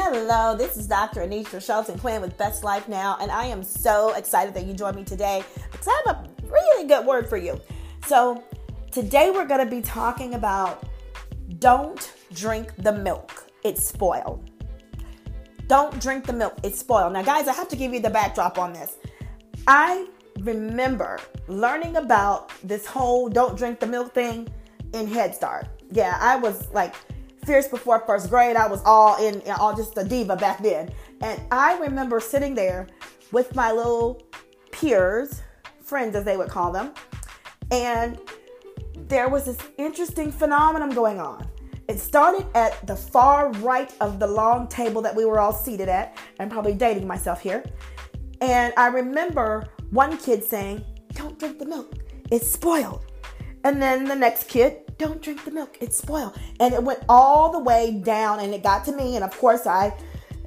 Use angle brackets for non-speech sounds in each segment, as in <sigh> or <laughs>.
Hello, this is Dr. Anitra Shelton Quinn with Best Life Now, and I am so excited that you joined me today because I have a really good word for you. So, today we're going to be talking about don't drink the milk, it's spoiled. Don't drink the milk, it's spoiled. Now, guys, I have to give you the backdrop on this. I remember learning about this whole don't drink the milk thing in Head Start. Yeah, I was like, Fierce before first grade. I was all in, all just a diva back then. And I remember sitting there with my little peers, friends as they would call them, and there was this interesting phenomenon going on. It started at the far right of the long table that we were all seated at. I'm probably dating myself here. And I remember one kid saying, Don't drink the milk, it's spoiled. And then the next kid, don't drink the milk, it's spoiled. And it went all the way down and it got to me. And of course, I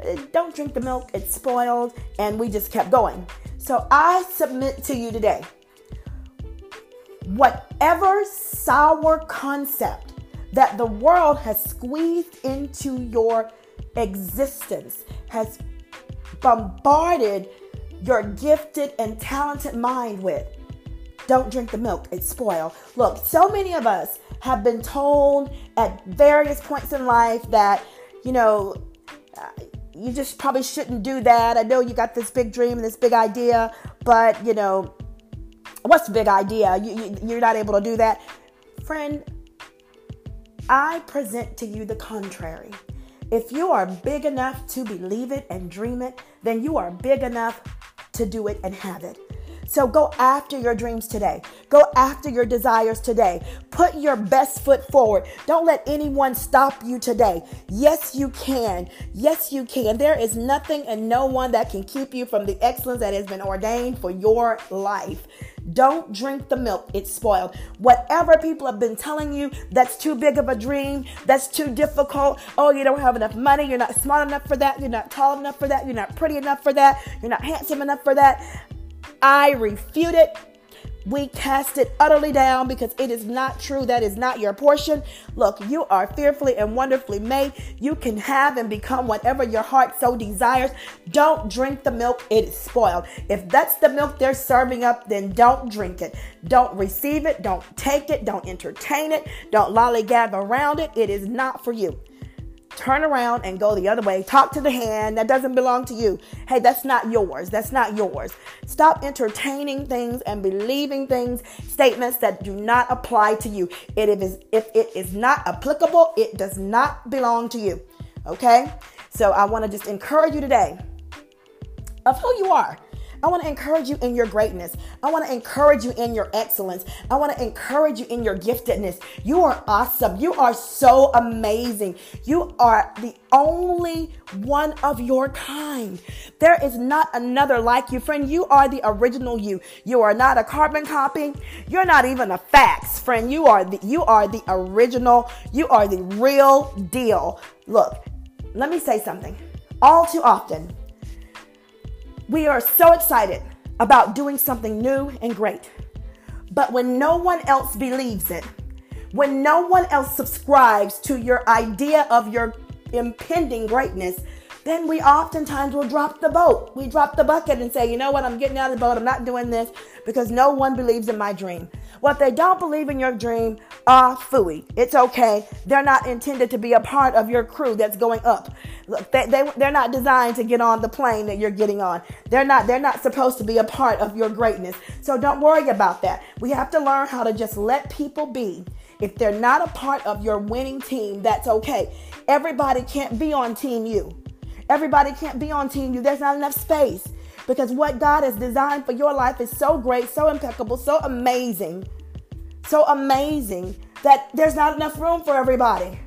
uh, don't drink the milk, it's spoiled. And we just kept going. So I submit to you today whatever sour concept that the world has squeezed into your existence, has bombarded your gifted and talented mind with. Don't drink the milk, it's spoiled. Look, so many of us have been told at various points in life that, you know, uh, you just probably shouldn't do that. I know you got this big dream and this big idea, but, you know, what's the big idea? You, you, you're not able to do that. Friend, I present to you the contrary. If you are big enough to believe it and dream it, then you are big enough to do it and have it. So go after your dreams today. Go after your desires today. Put your best foot forward. Don't let anyone stop you today. Yes, you can. Yes, you can. There is nothing and no one that can keep you from the excellence that has been ordained for your life. Don't drink the milk, it's spoiled. Whatever people have been telling you that's too big of a dream, that's too difficult. Oh, you don't have enough money, you're not smart enough for that, you're not tall enough for that, you're not pretty enough for that, you're not handsome enough for that. I refute it. We cast it utterly down because it is not true. That is not your portion. Look, you are fearfully and wonderfully made. You can have and become whatever your heart so desires. Don't drink the milk, it is spoiled. If that's the milk they're serving up, then don't drink it. Don't receive it. Don't take it. Don't entertain it. Don't lollygag around it. It is not for you turn around and go the other way. Talk to the hand that doesn't belong to you. Hey, that's not yours. That's not yours. Stop entertaining things and believing things, statements that do not apply to you. It is if it is not applicable, it does not belong to you. Okay? So I want to just encourage you today of who you are. I want to encourage you in your greatness. I want to encourage you in your excellence. I want to encourage you in your giftedness. You are awesome. You are so amazing. You are the only one of your kind. There is not another like you, friend. You are the original you. You are not a carbon copy. You're not even a fax, friend. You are the you are the original. You are the real deal. Look, let me say something. All too often, we are so excited about doing something new and great. But when no one else believes it, when no one else subscribes to your idea of your impending greatness, then we oftentimes will drop the boat. We drop the bucket and say, you know what, I'm getting out of the boat. I'm not doing this because no one believes in my dream. Well, if they don't believe in your dream, ah, fooey. It's okay. They're not intended to be a part of your crew that's going up. Look, they, they, they're not designed to get on the plane that you're getting on. They're not, they're not supposed to be a part of your greatness. So don't worry about that. We have to learn how to just let people be. If they're not a part of your winning team, that's okay. Everybody can't be on team you. Everybody can't be on team you. There's not enough space because what God has designed for your life is so great, so impeccable, so amazing, so amazing that there's not enough room for everybody.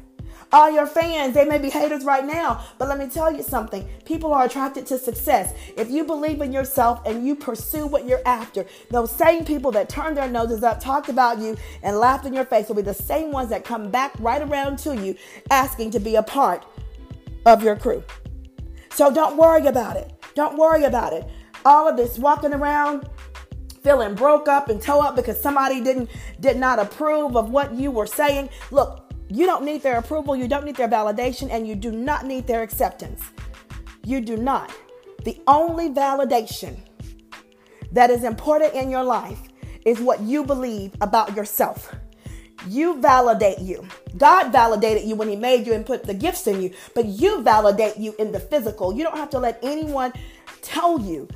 All your fans, they may be haters right now, but let me tell you something. People are attracted to success. If you believe in yourself and you pursue what you're after, those same people that turned their noses up, talked about you, and laughed in your face will be the same ones that come back right around to you asking to be a part of your crew. So don't worry about it. Don't worry about it. All of this walking around feeling broke up and toe up because somebody didn't did not approve of what you were saying. Look, You don't need their approval, you don't need their validation, and you do not need their acceptance. You do not. The only validation that is important in your life is what you believe about yourself. You validate you. God validated you when He made you and put the gifts in you, but you validate you in the physical. You don't have to let anyone tell you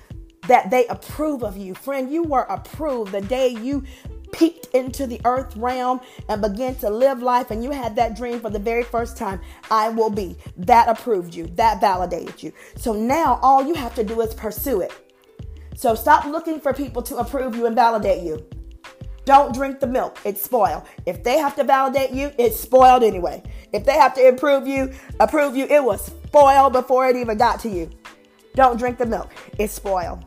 that they approve of you. Friend, you were approved the day you peeked into the earth realm and began to live life and you had that dream for the very first time. I will be. That approved you. That validated you. So now all you have to do is pursue it. So stop looking for people to approve you and validate you. Don't drink the milk. It's spoiled. If they have to validate you, it's spoiled anyway. If they have to improve you, approve you, it was spoiled before it even got to you. Don't drink the milk. It's spoiled.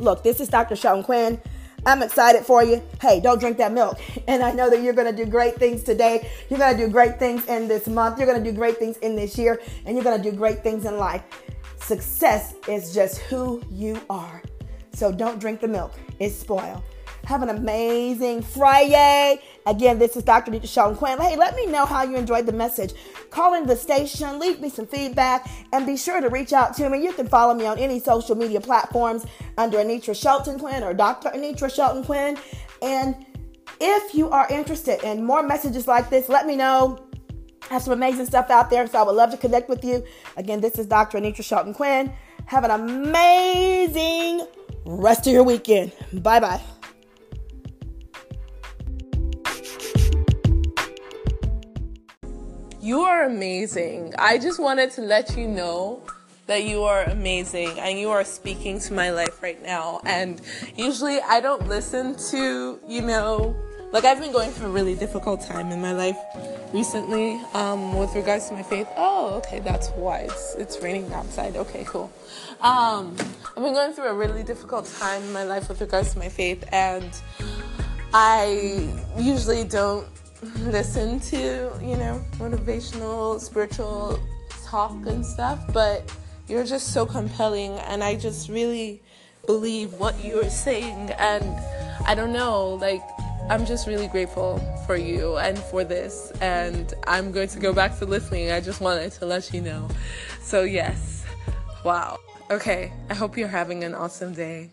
Look, this is Dr. Shelton Quinn. I'm excited for you. Hey, don't drink that milk. And I know that you're going to do great things today. You're going to do great things in this month. You're going to do great things in this year. And you're going to do great things in life. Success is just who you are. So don't drink the milk, it's spoiled. Have an amazing Friday. Again, this is Dr. Nita Shelton Quinn. Hey, let me know how you enjoyed the message. Call in the station, leave me some feedback, and be sure to reach out to me. You can follow me on any social media platforms under Anitra Shelton Quinn or Dr. Anitra Shelton Quinn. And if you are interested in more messages like this, let me know. I have some amazing stuff out there, so I would love to connect with you. Again, this is Dr. Anitra Shelton Quinn. Have an amazing rest of your weekend. Bye bye. You are amazing. I just wanted to let you know that you are amazing and you are speaking to my life right now. And usually I don't listen to, you know, like I've been going through a really difficult time in my life recently um, with regards to my faith. Oh, okay, that's why it's, it's raining outside. Okay, cool. Um, I've been going through a really difficult time in my life with regards to my faith, and I usually don't <laughs> listen to, you know, motivational, spiritual talk and stuff, but you're just so compelling, and I just really believe what you're saying. And I don't know, like, I'm just really grateful for you and for this, and I'm going to go back to listening. I just wanted to let you know. So, yes, wow. Okay, I hope you're having an awesome day.